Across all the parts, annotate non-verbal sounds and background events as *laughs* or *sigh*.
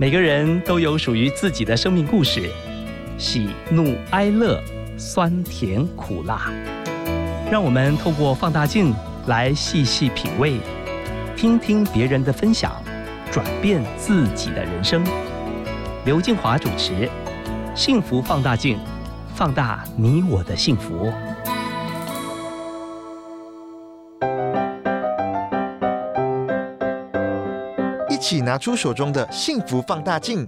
每个人都有属于自己的生命故事，喜怒哀乐，酸甜苦辣。让我们透过放大镜来细细品味，听听别人的分享，转变自己的人生。刘静华主持《幸福放大镜》，放大你我的幸福。起拿出手中的幸福放大镜。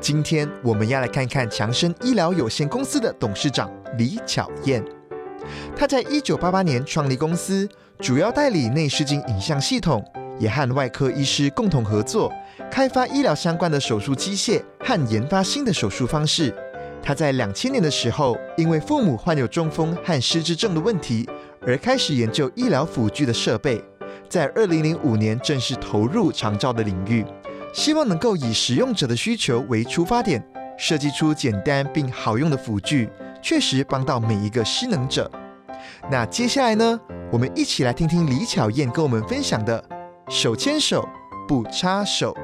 今天我们要来看看强生医疗有限公司的董事长李巧燕。他在一九八八年创立公司，主要代理内视镜影像系统，也和外科医师共同合作，开发医疗相关的手术机械和研发新的手术方式。他在两千年的时候，因为父母患有中风和失智症的问题，而开始研究医疗辅具的设备。在二零零五年正式投入长照的领域，希望能够以使用者的需求为出发点，设计出简单并好用的辅具，确实帮到每一个失能者。那接下来呢，我们一起来听听李巧燕跟我们分享的“手牵手不插手”。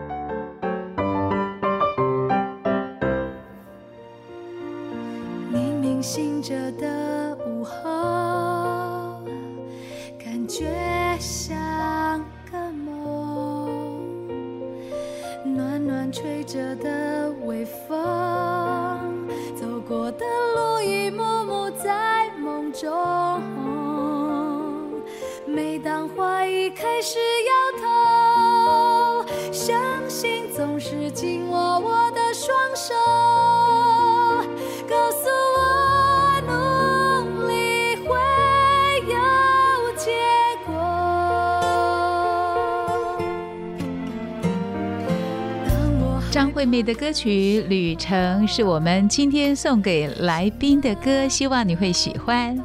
你的歌曲《旅程》是我们今天送给来宾的歌，希望你会喜欢。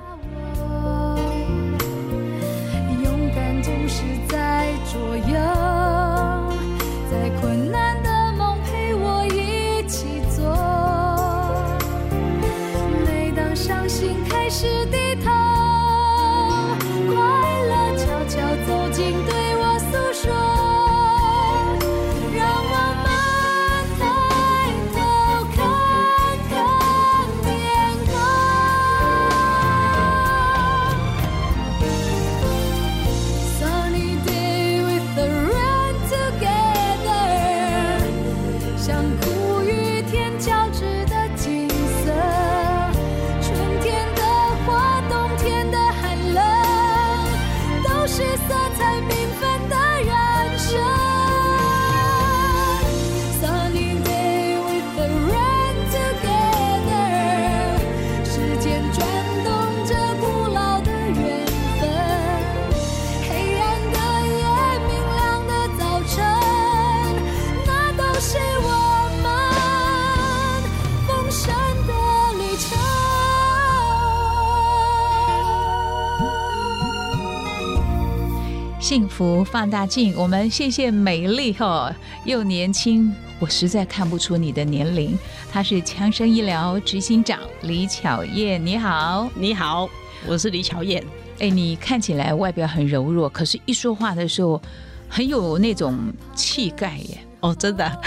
放大镜，我们谢谢美丽哈，又年轻，我实在看不出你的年龄。她是强生医疗执行长李巧燕，你好。你好，我是李巧燕。哎，你看起来外表很柔弱，可是一说话的时候很有那种气概耶。哦，真的，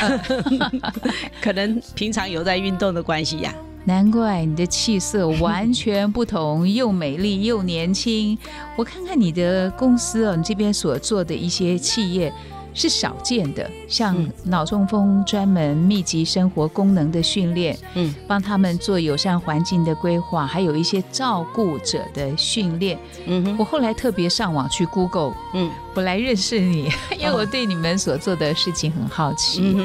*laughs* 可能平常有在运动的关系呀、难怪你的气色完全不同，又美丽又年轻。我看看你的公司哦，你这边所做的一些企业是少见的，像嗯脑中风专门密集生活功能的训练，嗯，帮他们做友善环境的规划，还有一些照顾者的训练。嗯哼，我后来特别上网去 Google，嗯我来认识你，*laughs* 因为我对你们所做的事情很好奇。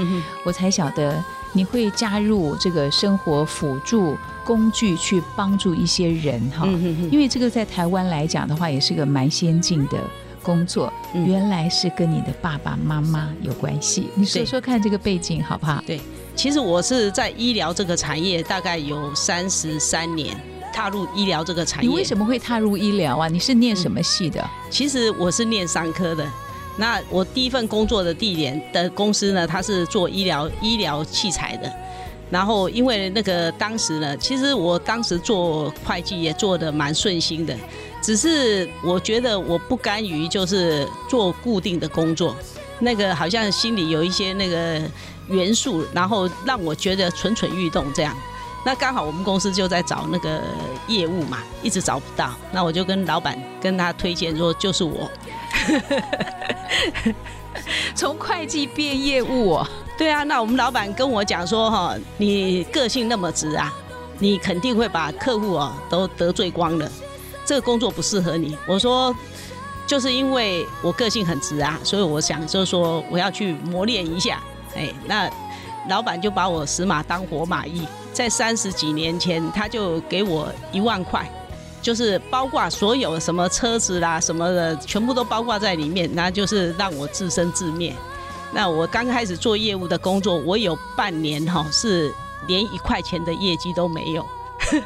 我才晓得你会加入这个生活辅助工具去帮助一些人哈，因为这个在台湾来讲的话，也是个蛮先进的工作。嗯原来是跟你的爸爸妈妈有关系，你说说看这个背景好不好？对其实我是在医疗这个产业大概有三十三年，踏入医疗这个产业。你为什么会踏入医疗啊？你是念什么系的？其实我是念商科的，那我第一份工作的地点的公司呢，它是做医疗医疗器材的。然后因为那个当时呢，其实我当时做会计也做的蛮顺心的，只是我觉得我不甘于就是做固定的工作，那个好像心里有一些那个元素，然后让我觉得蠢蠢欲动这样。那刚好我们公司就在找那个业务嘛，一直找不到，那我就跟老板跟他推荐说，就是我。*laughs* 从会计变业务哦，对啊，那我们老板跟我讲说，哈，你个性那么直啊，你肯定会把客户哦都得罪光了，这个工作不适合你。我说，就是因为我个性很直啊，所以我想就是说我要去磨练一下。哎，那老板就把我死马当活马医，在三十几年前他就给我一万块。就是包括所有什么车子啦什么的，全部都包括在里面，那就是让我自生自灭。那我刚开始做业务的工作，我有半年哈是连一块钱的业绩都没有。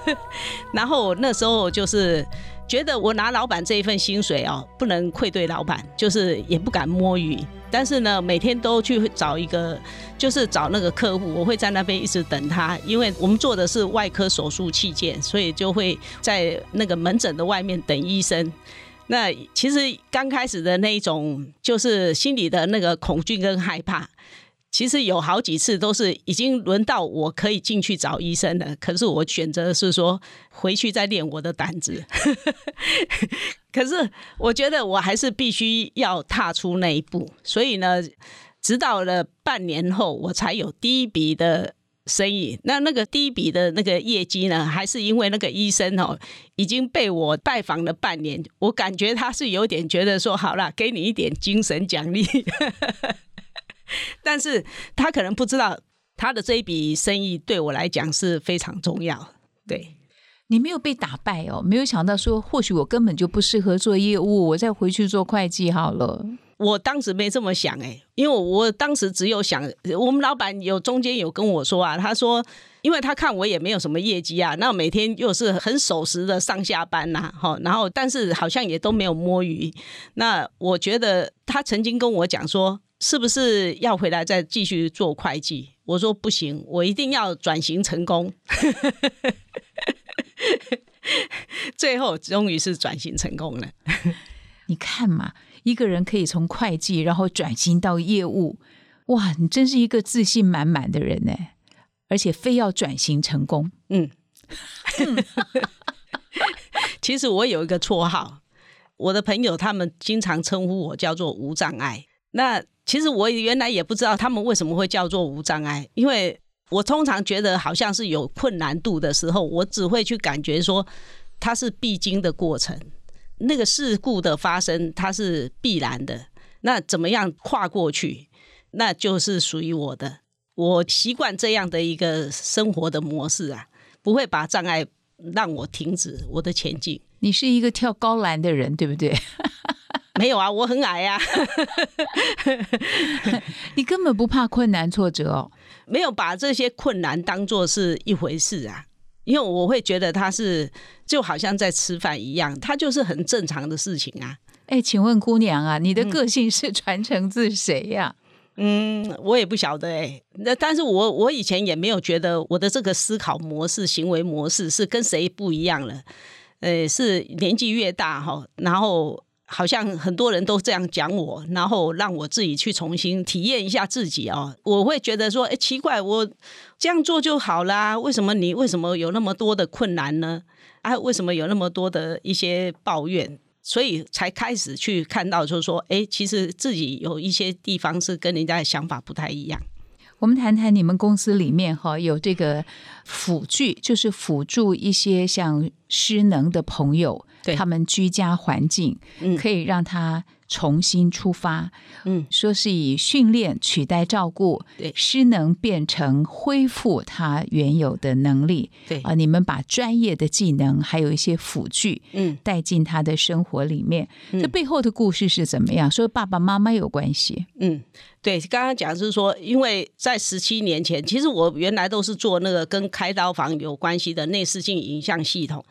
*laughs* 然后那时候就是觉得我拿老板这一份薪水哦，不能愧对老板，就是也不敢摸鱼。但是呢，每天都去找一个，就是找那个客户，我会在那边一直等他，因为我们做的是外科手术器件，所以就会在那个门诊的外面等医生。那其实刚开始的那一种，就是心里的那个恐惧跟害怕。其实有好几次都是已经轮到我可以进去找医生了，可是我选择是说回去再练我的胆子。*laughs* 可是我觉得我还是必须要踏出那一步，所以呢，直到了半年后，我才有第一笔的生意。那那个第一笔的那个业绩呢，还是因为那个医生哦，已经被我拜访了半年，我感觉他是有点觉得说，好了，给你一点精神奖励。*laughs* 但是他可能不知道，他的这一笔生意对我来讲是非常重要。对你没有被打败哦，没有想到说，或许我根本就不适合做业务，我再回去做会计好了。我当时没这么想哎，因为我当时只有想，我们老板有中间有跟我说啊，他说，因为他看我也没有什么业绩啊，那每天又是很守时的上下班呐，哈，然后但是好像也都没有摸鱼。那我觉得他曾经跟我讲说。是不是要回来再继续做会计？我说不行，我一定要转型成功。*laughs* 最后终于是转型成功了。*laughs* 你看嘛，一个人可以从会计然后转型到业务，哇，你真是一个自信满满的人呢！而且非要转型成功。嗯，*laughs* 其实我有一个绰号，我的朋友他们经常称呼我叫做无障碍。那其实我原来也不知道他们为什么会叫做无障碍，因为我通常觉得好像是有困难度的时候，我只会去感觉说它是必经的过程，那个事故的发生它是必然的，那怎么样跨过去，那就是属于我的，我习惯这样的一个生活的模式啊，不会把障碍让我停止我的前进。你是一个跳高栏的人，对不对？没有啊，我很矮呀。*laughs* *laughs* 你根本不怕困难挫折哦，没有把这些困难当做是一回事啊。因为我会觉得它是就好像在吃饭一样，它就是很正常的事情啊。哎，请问姑娘啊，你的个性是传承自谁呀？嗯，我也不晓得哎。那但是我我以前也没有觉得我的这个思考模式、行为模式是跟谁不一样了。呃，是年纪越大哈，然后。好像很多人都这样讲我，然后让我自己去重新体验一下自己哦。我会觉得说，哎，奇怪，我这样做就好啦，为什么你为什么有那么多的困难呢？啊，为什么有那么多的一些抱怨？所以才开始去看到，就是说，哎，其实自己有一些地方是跟人家的想法不太一样。我们谈谈你们公司里面哈有这个辅具，就是辅助一些像失能的朋友。他们居家环境可以让他重新出发，嗯，说是以训练取代照顾，对，失能变成恢复他原有的能力，对。啊，你们把专业的技能还有一些辅具，嗯，带进他的生活里面，这背后的故事是怎么样？说爸爸妈妈有关系，嗯，对，刚刚讲是说，因为在十七年前，其实我原来都是做那个跟开刀房有关系的内视镜影像系统。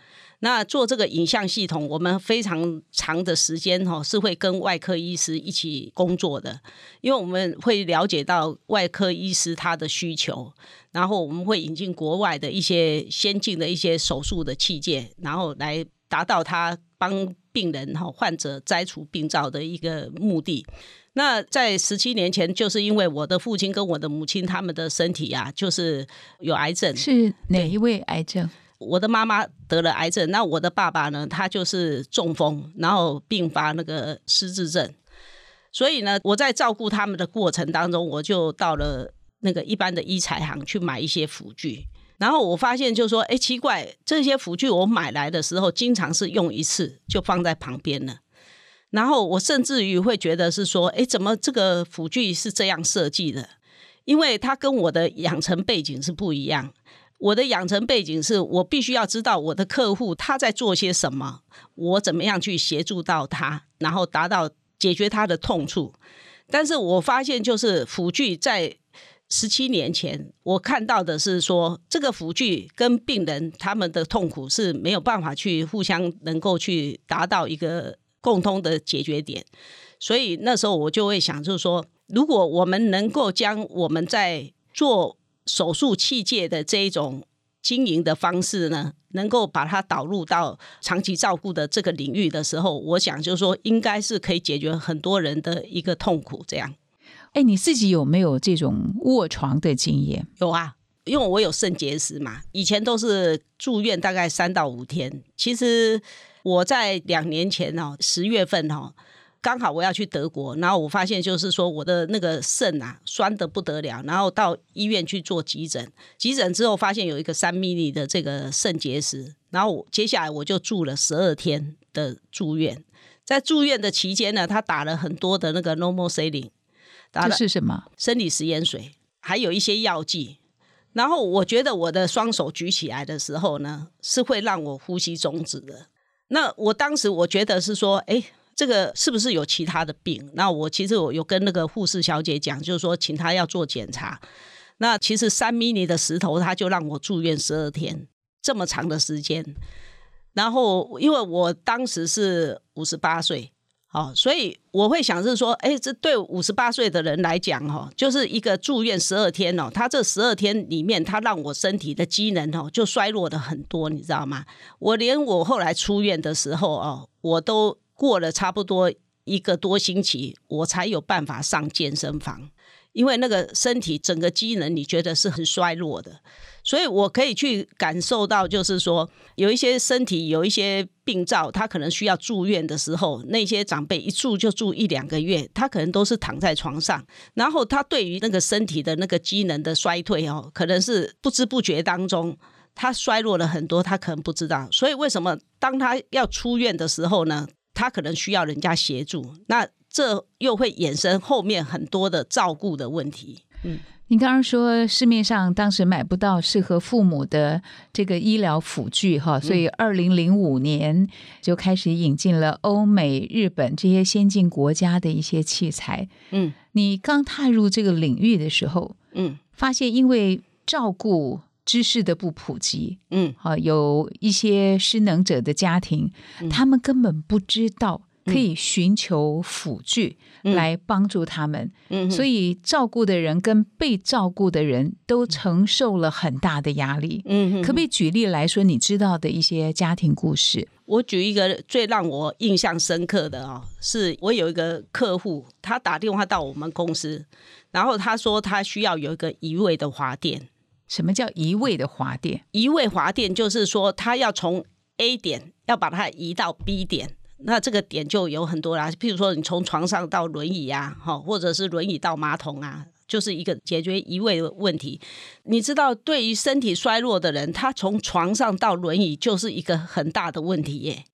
那做这个影像系统，我们非常长的时间哈是会跟外科医师一起工作的，因为我们会了解到外科医师他的需求，然后我们会引进国外的一些先进的一些手术的器械，然后来达到他帮病人哈患者摘除病灶的一个目的。那在十七年前，就是因为我的父亲跟我的母亲他们的身体啊，就是有癌症，是哪一位癌症？我的妈妈得了癌症，那我的爸爸呢，他就是中风，然后并发那个失智症。所以呢，我在照顾他们的过程当中，我就到了那个一般的医材行去买一些辅具。然后我发现，就说，哎，奇怪，这些辅具我买来的时候，经常是用一次就放在旁边了。然后我甚至于会觉得是说，哎，怎么这个辅具是这样设计的？因为它跟我的养成背景是不一样。我的养成背景是我必须要知道我的客户他在做些什么，我怎么样去协助到他，然后达到解决他的痛处。但是我发现，就是辅具在。十七年前，我看到的是说，这个辅具跟病人他们的痛苦是没有办法去互相能够去达到一个共通的解决点，所以那时候我就会想，就是说，如果我们能够将我们在做手术器械的这一种经营的方式呢，能够把它导入到长期照顾的这个领域的时候，我想就是说，应该是可以解决很多人的一个痛苦，这样。哎，你自己有没有这种卧床的经验？有啊，因为我有肾结石嘛，以前都是住院大概三到五天。其实我在两年前哦，十月份哦，刚好我要去德国，然后我发现就是说我的那个肾啊酸的不得了，然后到医院去做急诊，急诊之后发现有一个三 mini 的这个肾结石，然后接下来我就住了十二天的住院，在住院的期间呢，他打了很多的那个 normal saline。这是什么？生理食盐水，还有一些药剂。然后我觉得我的双手举起来的时候呢，是会让我呼吸终止的。那我当时我觉得是说，哎，这个是不是有其他的病？那我其实我有跟那个护士小姐讲，就是说请她要做检查。那其实三米尼的石头，他就让我住院十二天，这么长的时间。然后因为我当时是五十八岁。哦，所以我会想是说，哎，这对五十八岁的人来讲，哈，就是一个住院十二天哦，他这十二天里面，他让我身体的机能哦就衰弱的很多，你知道吗？我连我后来出院的时候哦，我都过了差不多一个多星期，我才有办法上健身房。因为那个身体整个机能，你觉得是很衰弱的，所以我可以去感受到，就是说有一些身体有一些病灶，他可能需要住院的时候，那些长辈一住就住一两个月，他可能都是躺在床上，然后他对于那个身体的那个机能的衰退哦，可能是不知不觉当中他衰弱了很多，他可能不知道。所以为什么当他要出院的时候呢？他可能需要人家协助，那。这又会衍生后面很多的照顾的问题。嗯，你刚刚说市面上当时买不到适合父母的这个医疗辅具哈，所以二零零五年就开始引进了欧美、日本这些先进国家的一些器材。嗯，你刚踏入这个领域的时候，嗯，发现因为照顾知识的不普及，嗯，啊，有一些失能者的家庭，他们根本不知道。可以寻求辅具来帮助他们，嗯所以照顾的人跟被照顾的人都承受了很大的压力。嗯，可不可以举例来说你知道的一些家庭故事？我举一个最让我印象深刻的哦，是我有一个客户，他打电话到我们公司，然后他说他需要有一个移位的滑垫。什么叫移位的滑垫？移位滑垫就是说他要从 A 点要把它移到 B 点。那这个点就有很多啦，譬如说你从床上到轮椅啊，哈，或者是轮椅到马桶啊，就是一个解决移位的问题。你知道，对于身体衰弱的人，他从床上到轮椅就是一个很大的问题耶。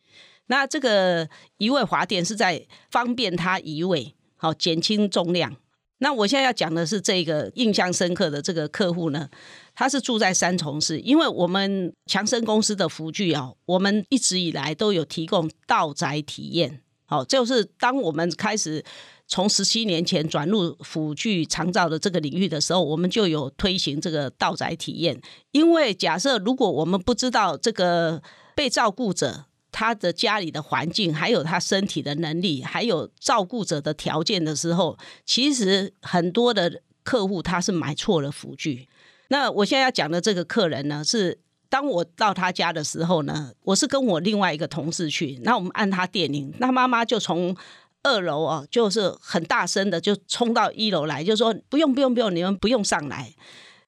那这个移位滑垫是在方便他移位，好减轻重量。那我现在要讲的是这个印象深刻的这个客户呢。他是住在三重市，因为我们强生公司的福具哦，我们一直以来都有提供道宅体验。好，就是当我们开始从十七年前转入辅具长照的这个领域的时候，我们就有推行这个道宅体验。因为假设如果我们不知道这个被照顾者他的家里的环境，还有他身体的能力，还有照顾者的条件的时候，其实很多的客户他是买错了辅具。那我现在要讲的这个客人呢，是当我到他家的时候呢，我是跟我另外一个同事去，那我们按他电铃，那妈妈就从二楼哦，就是很大声的就冲到一楼来，就说不用不用不用，你们不用上来。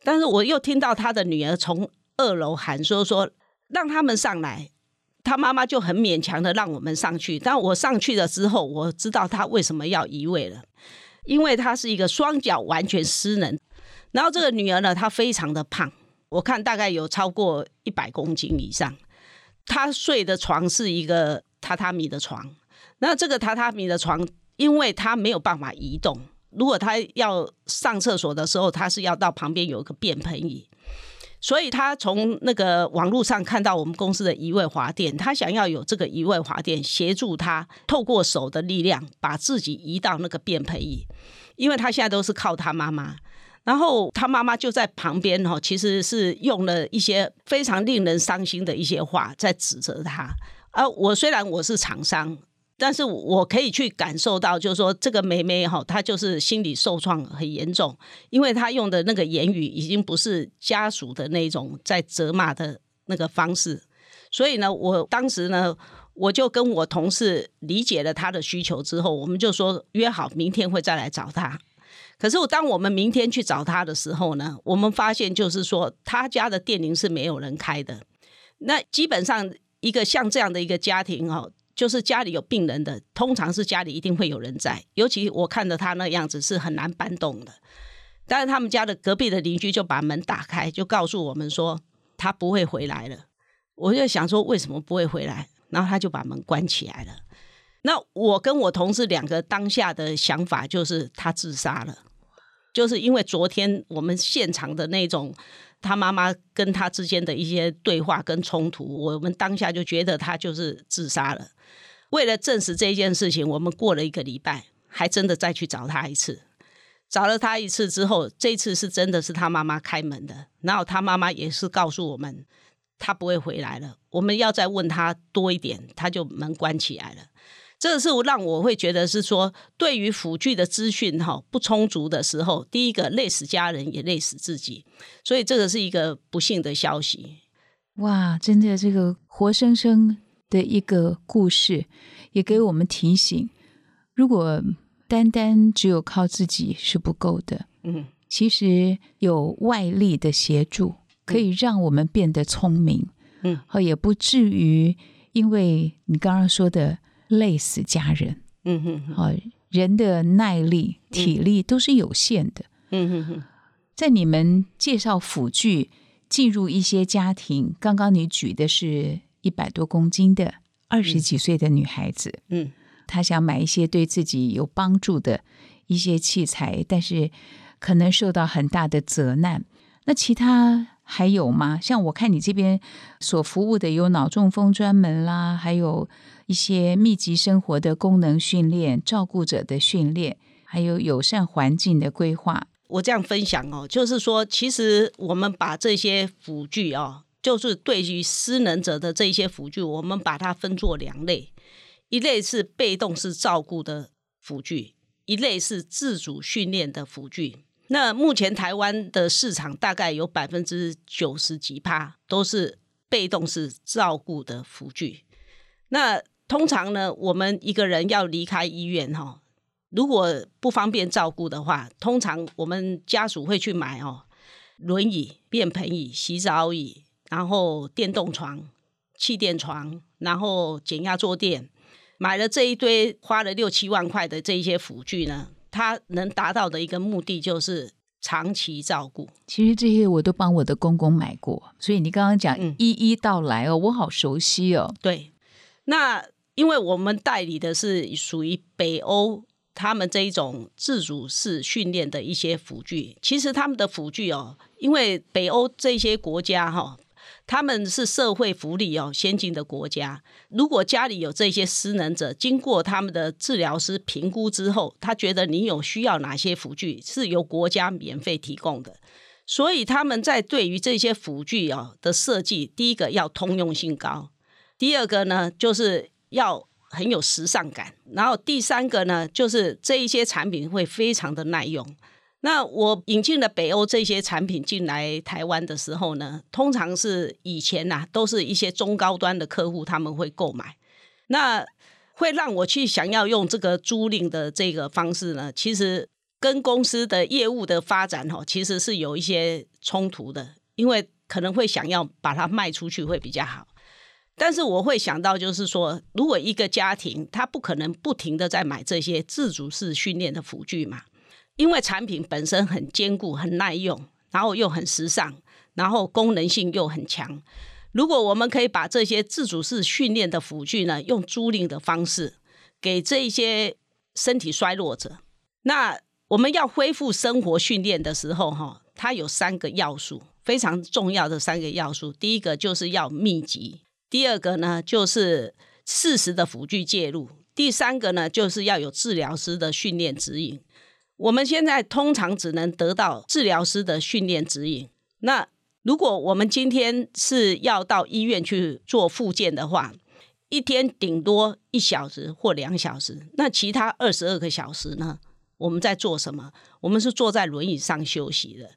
但是我又听到他的女儿从二楼喊说说让他们上来，他妈妈就很勉强的让我们上去。但我上去了之后，我知道他为什么要移位了，因为他是一个双脚完全失能，然后这个女儿呢，她非常的胖，我看大概有超过一百公斤以上。她睡的床是一个榻榻米的床，那这个榻榻米的床，因为她没有办法移动，如果她要上厕所的时候，她是要到旁边有一个便盆椅。所以他从那个网络上看到我们公司的移位滑垫，他想要有这个移位滑垫协助他透过手的力量把自己移到那个便盆椅，因为他现在都是靠他妈妈，然后他妈妈就在旁边哈，其实是用了一些非常令人伤心的一些话在指责他，而我虽然我是厂商。但是我可以去感受到，就是说这个妹妹哈，她就是心理受创很严重，因为她用的那个言语已经不是家属的那种在责骂的那个方式，所以呢，我当时呢，我就跟我同事理解了她的需求之后，我们就说约好明天会再来找她。可是我当我们明天去找她的时候呢，我们发现就是说她家的电铃是没有人开的。那基本上一个像这样的一个家庭哦。就是家里有病人的，通常是家里一定会有人在。尤其我看着他那样子是很难搬动的。但是他们家的隔壁的邻居就把门打开，就告诉我们说他不会回来了。我就想说为什么不会回来？然后他就把门关起来了。那我跟我同事两个当下的想法就是他自杀了，就是因为昨天我们现场的那种。他妈妈跟他之间的一些对话跟冲突，我们当下就觉得他就是自杀了。为了证实这件事情，我们过了一个礼拜，还真的再去找他一次。找了他一次之后，这次是真的是他妈妈开门的，然后他妈妈也是告诉我们，他不会回来了。我们要再问他多一点，他就门关起来了。这个是让我会觉得是说，对于辅具的资讯哈不充足的时候，第一个累死家人，也累死自己，所以这个是一个不幸的消息。哇，真的这个活生生的一个故事，也给我们提醒：如果单单只有靠自己是不够的，嗯，其实有外力的协助，可以让我们变得聪明，嗯，和也不至于因为你刚刚说的。累死家人，嗯哼，好，人的耐力、体力都是有限的，嗯哼哼。在你们介绍辅具进入一些家庭，刚刚你举的是一百多公斤的二十几岁的女孩子，嗯，她想买一些对自己有帮助的一些器材，但是可能受到很大的责难。那其他还有吗？像我看你这边所服务的有脑中风专门啦，还有。一些密集生活的功能训练、照顾者的训练，还有友善环境的规划。我这样分享哦，就是说，其实我们把这些辅具哦，就是对于失能者的这些辅具，我们把它分作两类：一类是被动式照顾的辅具，一类是自主训练的辅具。那目前台湾的市场大概有百分之九十几趴都是被动式照顾的辅具。那通常呢，我们一个人要离开医院哈，如果不方便照顾的话，通常我们家属会去买哦，轮椅、便盆椅、洗澡椅，然后电动床、气垫床，然后减压坐垫，买了这一堆，花了六七万块的这一些辅具呢，它能达到的一个目的就是长期照顾。其实这些我都帮我的公公买过，所以你刚刚讲一一道来哦，我好熟悉哦。对，那。因为我们代理的是属于北欧，他们这一种自主式训练的一些辅具，其实他们的辅具哦，因为北欧这些国家哈，他们是社会福利哦先进的国家，如果家里有这些失能者，经过他们的治疗师评估之后，他觉得你有需要哪些辅具，是由国家免费提供的，所以他们在对于这些辅具哦的设计，第一个要通用性高，第二个呢就是。要很有时尚感，然后第三个呢，就是这一些产品会非常的耐用。那我引进了北欧这些产品进来台湾的时候呢，通常是以前呐、都是一些中高端的客户他们会购买，那会让我去想要用这个租赁的这个方式呢，其实跟公司的业务的发展哦，其实是有一些冲突的，因为可能会想要把它卖出去会比较好。但是我会想到，就是说，如果一个家庭他不可能不停的在买这些自主式训练的辅具嘛，因为产品本身很坚固、很耐用，然后又很时尚，然后功能性又很强。如果我们可以把这些自主式训练的辅具呢，用租赁的方式给这一些身体衰弱者，那我们要恢复生活训练的时候，哈，它有三个要素，非常重要的三个要素。第一个就是要密集，第二个呢就是适时的辅具介入，第三个呢就是要有治疗师的训练指引。我们现在通常只能得到治疗师的训练指引。那如果我们今天是要到医院去做复健的话，一天顶多一小时或两小时，那其他二十二个小时呢？我们在做什么？我们是坐在轮椅上休息的。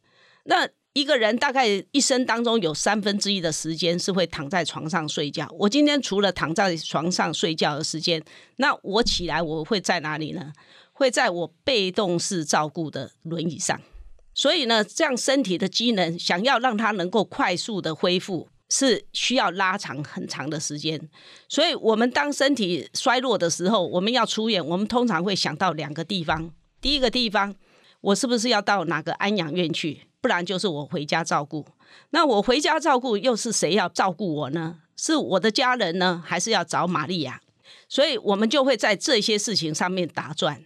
那一个人大概一生当中有三分之一的时间是会躺在床上睡觉。我今天除了躺在床上睡觉的时间，那我起来我会在哪里呢？会在我被动式照顾的轮椅上。所以呢，这样身体的机能想要让它能够快速的恢复，是需要拉长很长的时间。所以，我们当身体衰弱的时候，我们要出院，我们通常会想到两个地方。第一个地方，我是不是要到哪个安养院去？不然就是我回家照顾。那我回家照顾，又是谁要照顾我呢？是我的家人呢，还是要找玛利亚？所以我们就会在这些事情上面打转。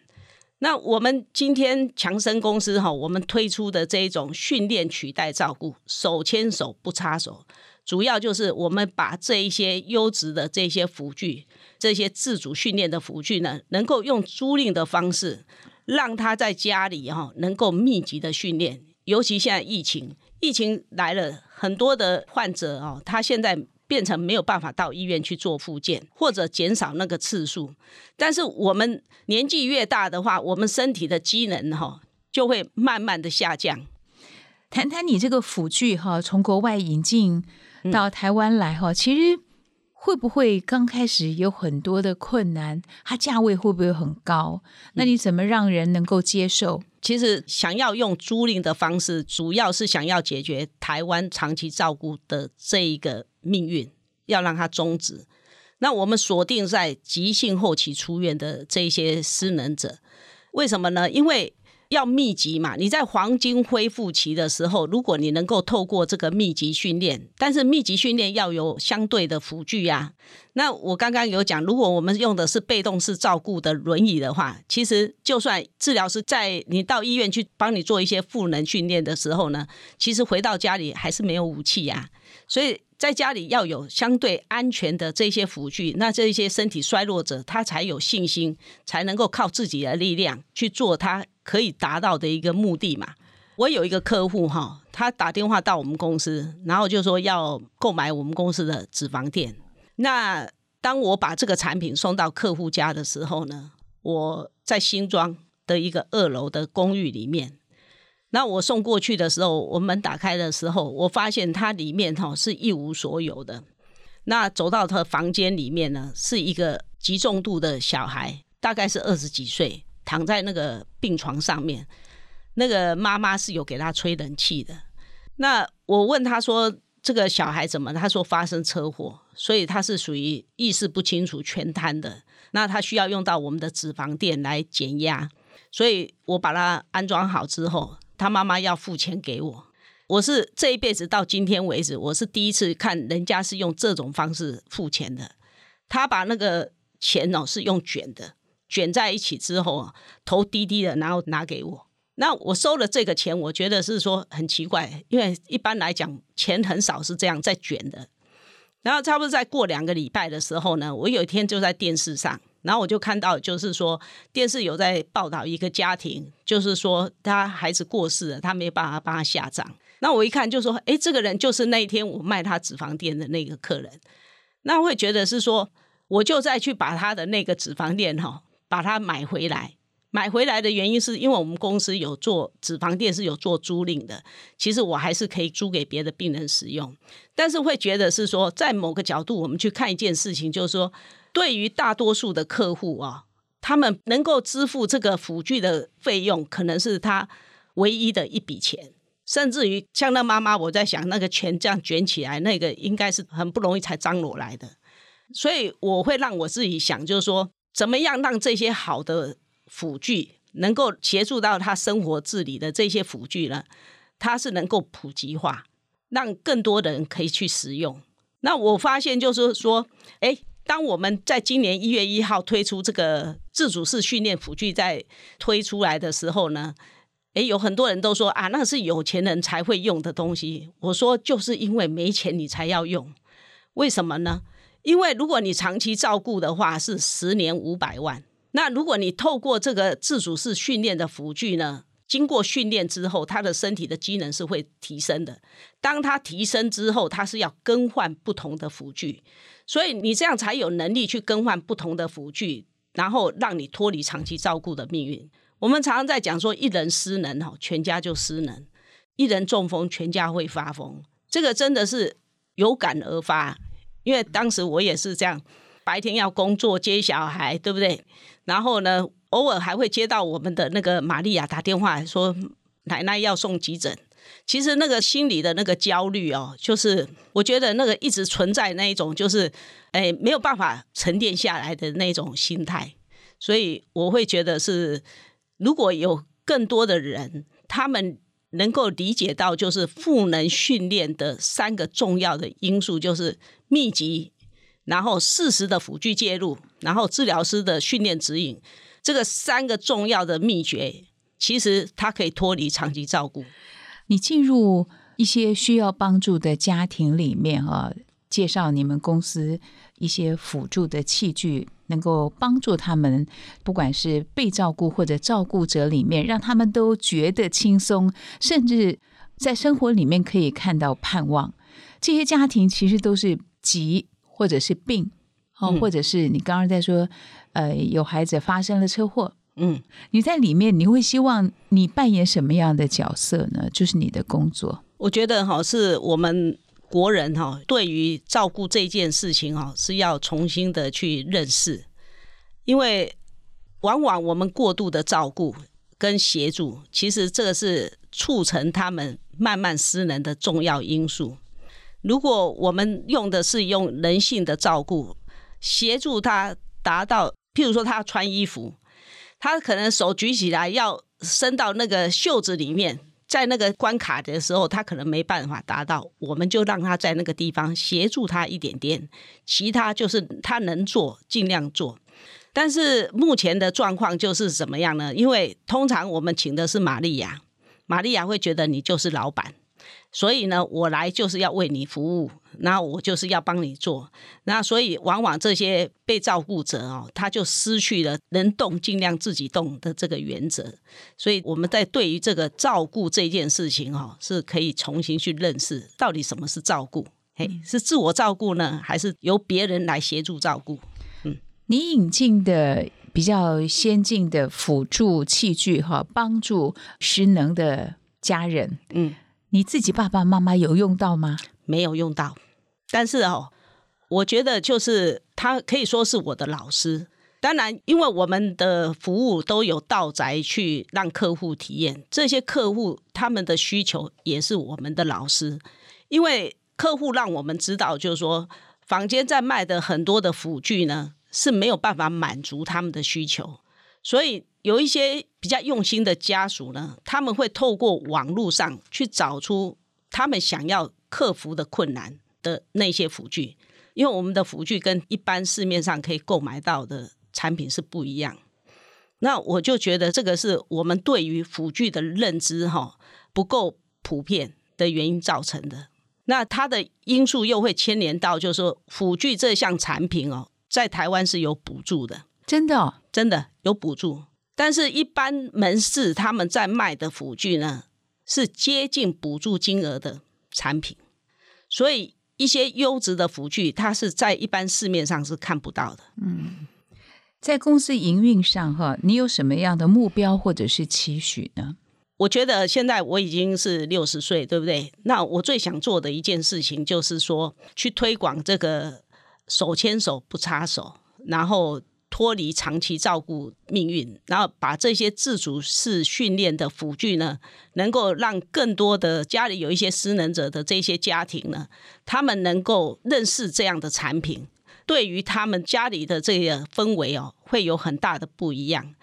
那我们今天强生公司哈，我们推出的这一种训练取代照顾，手牵手不插手，主要就是我们把这一些优质的这些辅具，这些自主训练的辅具呢，能够用租赁的方式，让他在家里哈能够密集的训练。尤其现在疫情，疫情来了，很多的患者哦，他现在。变成没有办法到医院去做复健，或者减少那个次数。但是我们年纪越大的话，我们身体的机能哈就会慢慢的下降。谈谈你这个辅具哈，从国外引进到台湾来哈，其实会不会刚开始有很多的困难？它价位会不会很高？那你怎么让人能够接受？其实想要用租赁的方式，主要是想要解决台湾长期照顾的这一个命运，要让它终止。那我们锁定在急性后期出院的这些失能者，为什么呢？因为要密集嘛，你在黄金恢复期的时候，如果你能够透过这个密集训练，但是密集训练要有相对的辅具呀。那我刚刚有讲，如果我们用的是被动式照顾的轮椅的话，其实就算治疗师在你到医院去帮你做一些赋能训练的时候呢，其实回到家里还是没有武器呀。所以在家里要有相对安全的这些辅具，那这些身体衰弱者他才有信心，才能够靠自己的力量去做他可以达到的一个目的嘛。我有一个客户哈，他打电话到我们公司，然后就说要购买我们公司的脂肪垫。那当我把这个产品送到客户家的时候呢，我在新庄的一个二楼的公寓里面。那我送过去的时候，我门打开的时候，我发现它里面哈是一无所有的。那走到他房间里面呢，是一个极重度的小孩，大概是二十几岁，躺在那个病床上面。那个妈妈是有给他吹冷气的。那我问他说：“这个小孩怎么？”他说：“发生车祸，所以他是属于意识不清楚、全瘫的。那他需要用到我们的脂肪垫来减压。所以我把他安装好之后。”他妈妈要付钱给我，我是这一辈子到今天为止，我是第一次看人家是用这种方式付钱的。他把那个钱哦是用卷的，卷在一起之后啊，头低低的，然后拿给我。那我收了这个钱，我觉得是说很奇怪，因为一般来讲钱很少是这样在卷的。然后差不多在过两个礼拜的时候呢，我有一天就在电视上。然后我就看到，就是说电视有在报道一个家庭，就是说他孩子过世了，他没办法帮他下葬。那我一看就说，哎，这个人就是那一天我卖他脂肪店的那个客人。那会觉得是说，我就再去把他的那个脂肪店哈，把它买回来，买回来的原因是因为我们公司有做脂肪垫是有做租赁的，其实我还是可以租给别的病人使用，但是会觉得是说，在某个角度我们去看一件事情，就是说，对于大多数的客户啊，他们能够支付这个辅具的费用，可能是他唯一的一笔钱，甚至于像那妈妈，我在想那个钱这样卷起来，那个应该是很不容易才张罗来的，所以我会让我自己想，就是说，怎么样让这些好的。辅具能够协助到他生活自理的这些辅具呢，它是能够普及化，让更多人可以去使用。那我发现就是说，哎，当我们在今年一月一号推出这个自主式训练辅具在推出来的时候呢，哎，有很多人都说啊，那是有钱人才会用的东西。我说就是因为没钱你才要用，为什么呢？因为如果你长期照顾的话，是十年五百万。那如果你透过这个自主式训练的辅具呢，经过训练之后，他的身体的机能是会提升的。当他提升之后，他是要更换不同的辅具，所以你这样才有能力去更换不同的辅具，然后让你脱离长期照顾的命运。我们常常在讲说，一人失能哈，全家就失能；一人中风，全家会发疯。这个真的是有感而发，因为当时我也是这样。白天要工作接小孩，对不对？然后呢，偶尔还会接到我们的那个玛利亚打电话说奶奶要送急诊。其实那个心里的那个焦虑哦，就是我觉得那个一直存在那一种，就是哎没有办法沉淀下来的那种心态。所以我会觉得是，如果有更多的人，他们能够理解到，就是赋能训练的三个重要的因素，就是密集。然后适时的辅具介入，然后治疗师的训练指引，这个三个重要的秘诀，其实它可以脱离长期照顾。你进入一些需要帮助的家庭里面啊，介绍你们公司一些辅助的器具，能够帮助他们，不管是被照顾或者照顾者里面，让他们都觉得轻松，甚至在生活里面可以看到盼望。这些家庭其实都是急。或者是病，哦，或者是你刚刚在说，呃，有孩子发生了车祸，嗯，你在里面，你会希望你扮演什么样的角色呢？就是你的工作，我觉得哈，是我们国人哈，对于照顾这件事情哈，是要重新的去认识，因为往往我们过度的照顾跟协助，其实这个是促成他们慢慢失能的重要因素。如果我们用的是用人性的照顾，协助他达到，譬如说他穿衣服，他可能手举起来要伸到那个袖子里面，在那个关卡的时候，他可能没办法达到，我们就让他在那个地方协助他一点点，其他就是他能做尽量做。但是目前的状况就是怎么样呢？因为通常我们请的是玛利亚，玛利亚会觉得你就是老板。所以呢，我来就是要为你服务，那我就是要帮你做。那所以往往这些被照顾者哦，他就失去了能动尽量自己动的这个原则。所以我们在对于这个照顾这件事情哦，是可以重新去认识到底什么是照顾。嘿，是自我照顾呢，还是由别人来协助照顾？嗯，你引进的比较先进的辅助器具哈，帮助失能的家人，嗯。你自己爸爸妈妈有用到吗？没有用到，但是哦，我觉得就是他可以说是我的老师。当然，因为我们的服务都有到宅去让客户体验，这些客户他们的需求也是我们的老师。因为客户让我们知道，就是说坊间在卖的很多的辅具呢是没有办法满足他们的需求，所以。有一些比较用心的家属呢，他们会透过网络上去找出他们想要克服的困难的那些辅具，因为我们的辅具跟一般市面上可以购买到的产品是不一样。那我就觉得这个是我们对于辅具的认知哈不够普遍的原因造成的。那它的因素又会牵连到，就是说辅具这项产品哦，在台湾是有补助的，真的，真的有补助。但是，一般门市他们在卖的辅具呢，是接近补助金额的产品，所以一些优质的辅具，它是在一般市面上是看不到的。嗯，在公司营运上，哈，你有什么样的目标或者是期许呢？我觉得现在我已经是六十岁，对不对？那我最想做的一件事情就是说，去推广这个手牵手不插手，然后脱离长期照顾命运，然后把这些自主式训练的辅具呢，能够让更多的家里有一些失能者的这些家庭呢，他们能够认识这样的产品，对于他们家里的这个氛围哦，会有很大的不一样。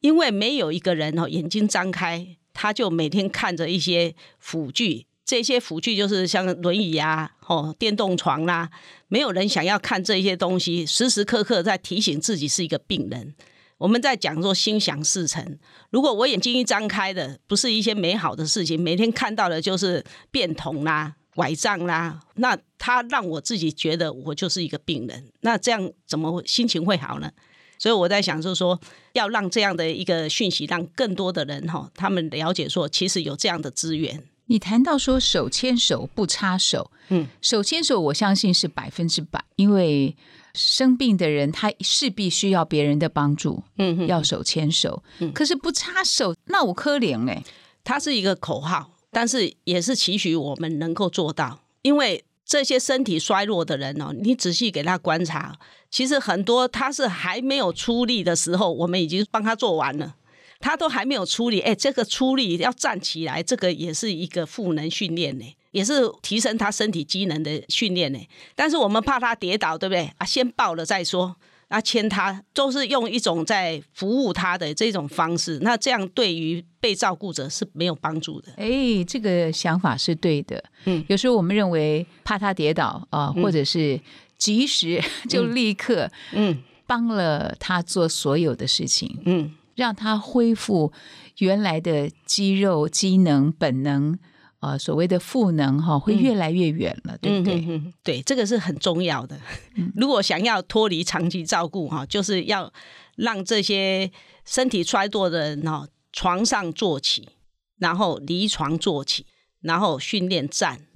因为没有一个人哦，眼睛张开。他就每天看着一些辅具，这些辅具就是像轮椅啊、哦电动床啦，没有人想要看这些东西，时时刻刻在提醒自己是一个病人。我们在讲说心想事成，如果我眼睛一张开的不是一些美好的事情，每天看到的就是变童啦、拐杖啦，那他让我自己觉得我就是一个病人，那这样怎么心情会好呢？所以我在想，就是说，要让这样的一个讯息，让更多的人哈，他们了解说，其实有这样的资源。你谈到说手牵手不插手，嗯，手牵手，我相信是百分之百，因为生病的人他势必需要别人的帮助，嗯，要手牵手。可是不插手，那我可怜哎。它是一个口号，但是也是期许我们能够做到，因为。这些身体衰弱的人哦，你仔细给他观察，其实很多他是还没有出力的时候，我们已经帮他做完了，他都还没有出力。哎，这个出力要站起来，这个也是一个赋能训练呢，也是提升他身体机能的训练呢。但是我们怕他跌倒，对不对？啊，先抱了再说。啊牵他都是用一种在服务他的这种方式，那这样对于被照顾者是没有帮助的。哎，这个想法是对的。嗯，有时候我们认为怕他跌倒啊，或者是及时 *laughs* 就立刻嗯帮了他做所有的事情，嗯，让他恢复原来的肌肉机能本能。啊，所谓的赋能哈，会越来越远了，对不对？对，这个是很重要的。*laughs* 如果想要脱离长期照顾哈，就是要让这些身体衰弱的人哈，床上坐起，然后离床坐起，然后训练站，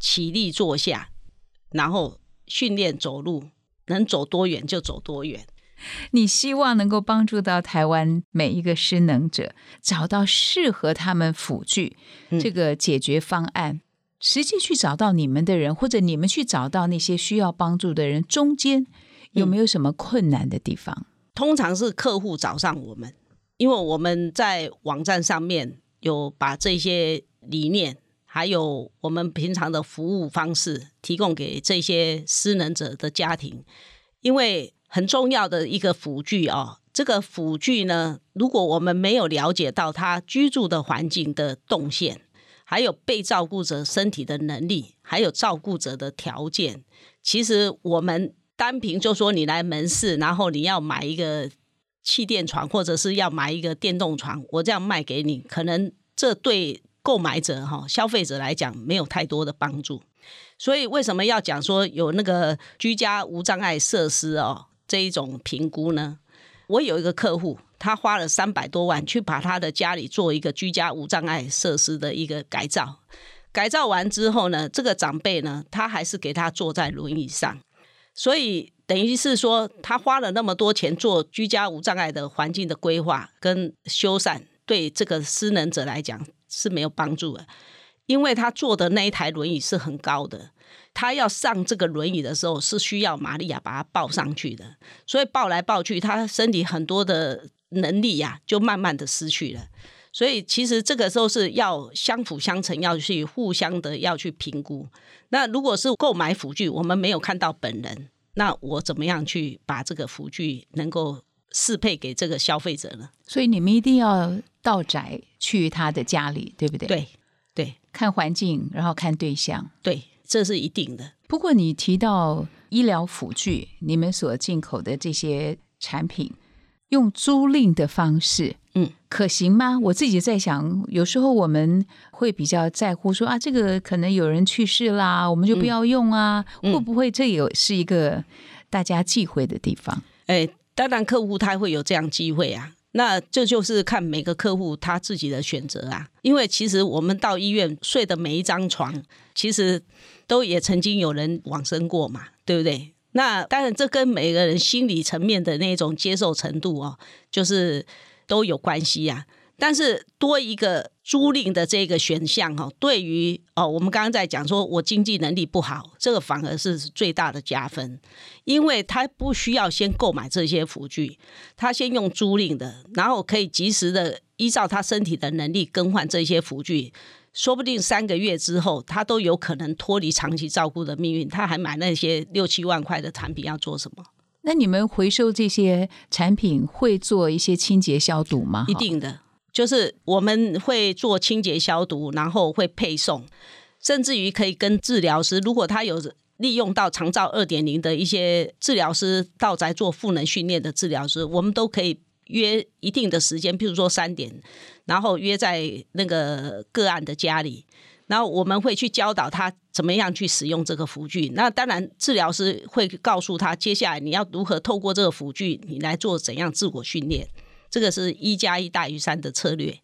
起立坐下，然后训练走路，能走多远就走多远。*laughs* 你希望能够帮助到台湾每一个失能者，找到适合他们辅具这个解决方案，实际去找到你们的人，或者你们去找到那些需要帮助的人，中间有没有什么困难的地方？通常是客户找上我们，因为我们在网站上面有把这些理念，还有我们平常的服务方式提供给这些失能者的家庭，因为。很重要的一个辅具哦，这个辅具呢，如果我们没有了解到他居住的环境的动线，还有被照顾者身体的能力，还有照顾者的条件，其实我们单凭就说你来门市，然后你要买一个气垫床，或者是要买一个电动床，我这样卖给你，可能这对购买者哈消费者来讲没有太多的帮助。所以为什么要讲说有那个居家无障碍设施哦？这一种评估呢，我有一个客户，他花了三百多万去把他的家里做一个居家无障碍设施的一个改造。改造完之后呢，这个长辈呢，他还是给他坐在轮椅上，所以等于是说，他花了那么多钱做居家无障碍的环境的规划跟修缮，对这个失能者来讲是没有帮助的，因为他坐的那一台轮椅是很高的。他要上这个轮椅的时候，是需要玛利亚把他抱上去的，所以抱来抱去，他身体很多的能力呀，就慢慢的失去了。所以其实这个时候是要相辅相成，要去互相的要去评估。那如果是购买辅具，我们没有看到本人，那我怎么样去把这个辅具能够适配给这个消费者呢？所以你们一定要到宅去他的家里，对不对？对对，看环境，然后看对象，对。这是一定的。不过你提到医疗辅具，你们所进口的这些产品，用租赁的方式，嗯，可行吗？我自己在想，有时候我们会比较在乎说啊，这个可能有人去世啦，我们就不要用啊，会不会这也是一个大家忌讳的地方？哎，当然客户他会有这样机会啊。那这就是看每个客户他自己的选择啊，因为其实我们到医院睡的每一张床，其实都也曾经有人往生过嘛，对不对？那当然，这跟每个人心理层面的那种接受程度哦，就是都有关系呀、但是多一个租赁的这个选项哈，对于哦，我们刚刚在讲说我经济能力不好，这个反而是最大的加分，因为他不需要先购买这些辅具，他先用租赁的，然后可以及时的依照他身体的能力更换这些辅具。说不定三个月之后，他都有可能脱离长期照顾的命运。他还买那些六七万块的产品要做什么？那你们回收这些产品会做一些清洁消毒吗？一定的，就是我们会做清洁消毒，然后会配送，甚至于可以跟治疗师，如果他有利用到长照二点零的一些治疗师到宅做赋能训练的治疗师，我们都可以约一定的时间，譬如说三点，然后约在那个个案的家里。然后我们会去教导他怎么样去使用这个辅具。那当然，治疗师会告诉他，接下来你要如何透过这个辅具，你来做怎样自我训练。这个是一加一大于三的策略。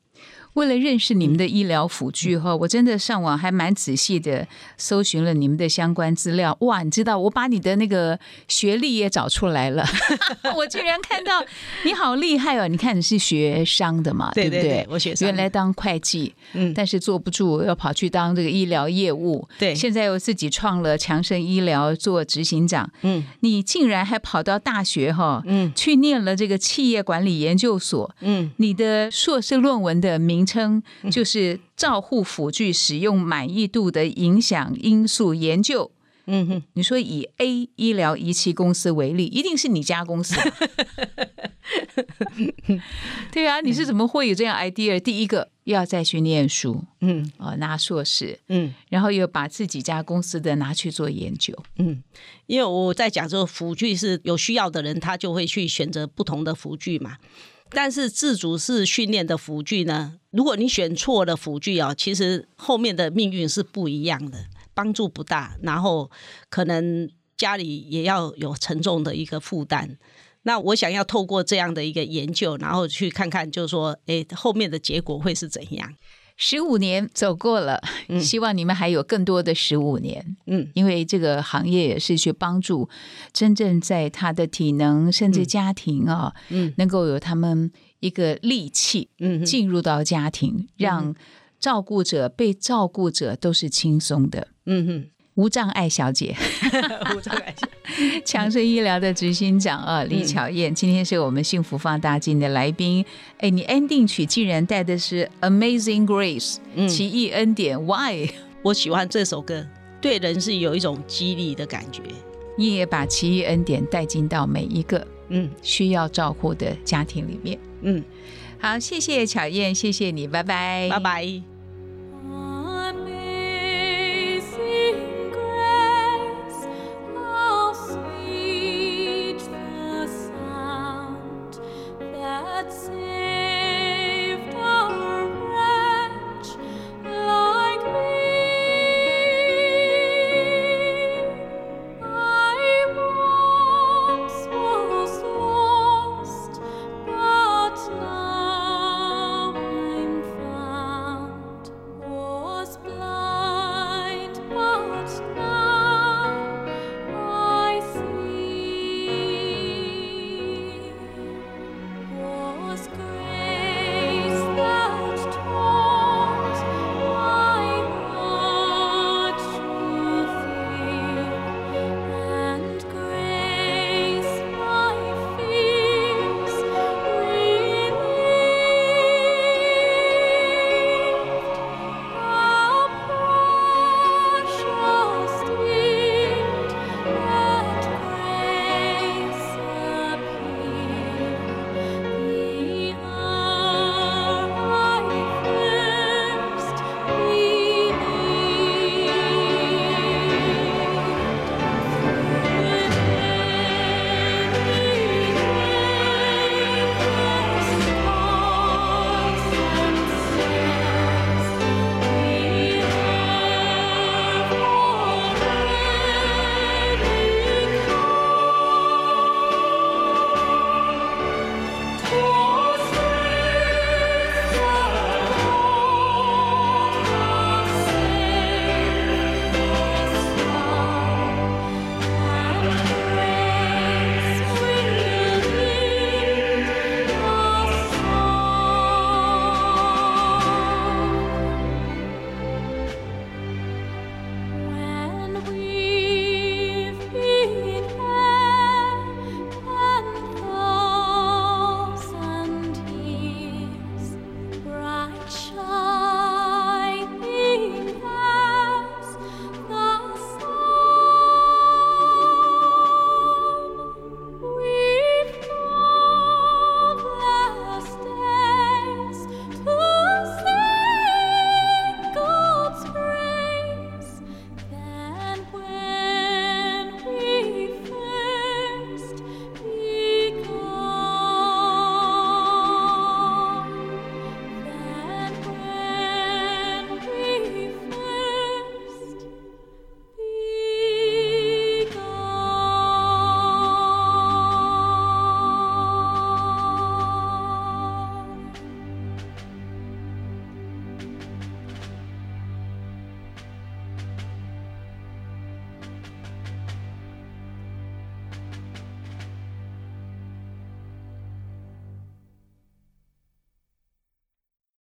为了认识你们的医疗辅具哈，我真的上网还蛮仔细的搜寻了你们的相关资料。哇，你知道我把你的那个学历也找出来了，*laughs* 我居然看到你好厉害哦！你看你是学商的嘛，对不对对我学商原来当会计，嗯但是坐不住，要跑去当这个医疗业务。对现在又自己创了强生医疗做执行长。嗯你竟然还跑到大学哈，嗯去念了这个企业管理研究所。嗯你的硕士论文的名称就是“照护辅具使用满意度的影响因素研究”。嗯哼，你说以 A 医疗仪器公司为例，一定是你家公司。*laughs* 对啊，你是怎么会有这样 idea？第一个要再去念书，嗯哦，拿硕士，嗯然后又把自己家公司的拿去做研究。嗯，因为我在讲说辅具是有需要的人，他就会去选择不同的辅具嘛。但是自主式训练的辅具呢，如果你选错了辅具哦，其实后面的命运是不一样的，帮助不大，然后可能家里也要有沉重的一个负担。那我想要透过这样的一个研究，然后去看看，就是说，诶，后面的结果会是怎样？十五年走过了，希望你们还有更多的十五年。嗯。因为这个行业也是去帮助真正在他的体能甚至家庭啊，嗯。能够有他们一个利器嗯进入到家庭，让照顾者、被照顾者都是轻松的。嗯哼，无障碍小姐，*laughs* 无障碍 *laughs* 强生医疗的执行长啊，李巧燕，今天是我们幸福放大镜的来宾。哎，你 ending 曲竟然带的是 Amazing Grace，、嗯奇异恩典，Why？我喜欢这首歌，对人是有一种激励的感觉。你也把奇异恩典带进到每一个嗯需要照顾的家庭里面。嗯，好，谢谢巧燕，谢谢你，拜拜，拜拜。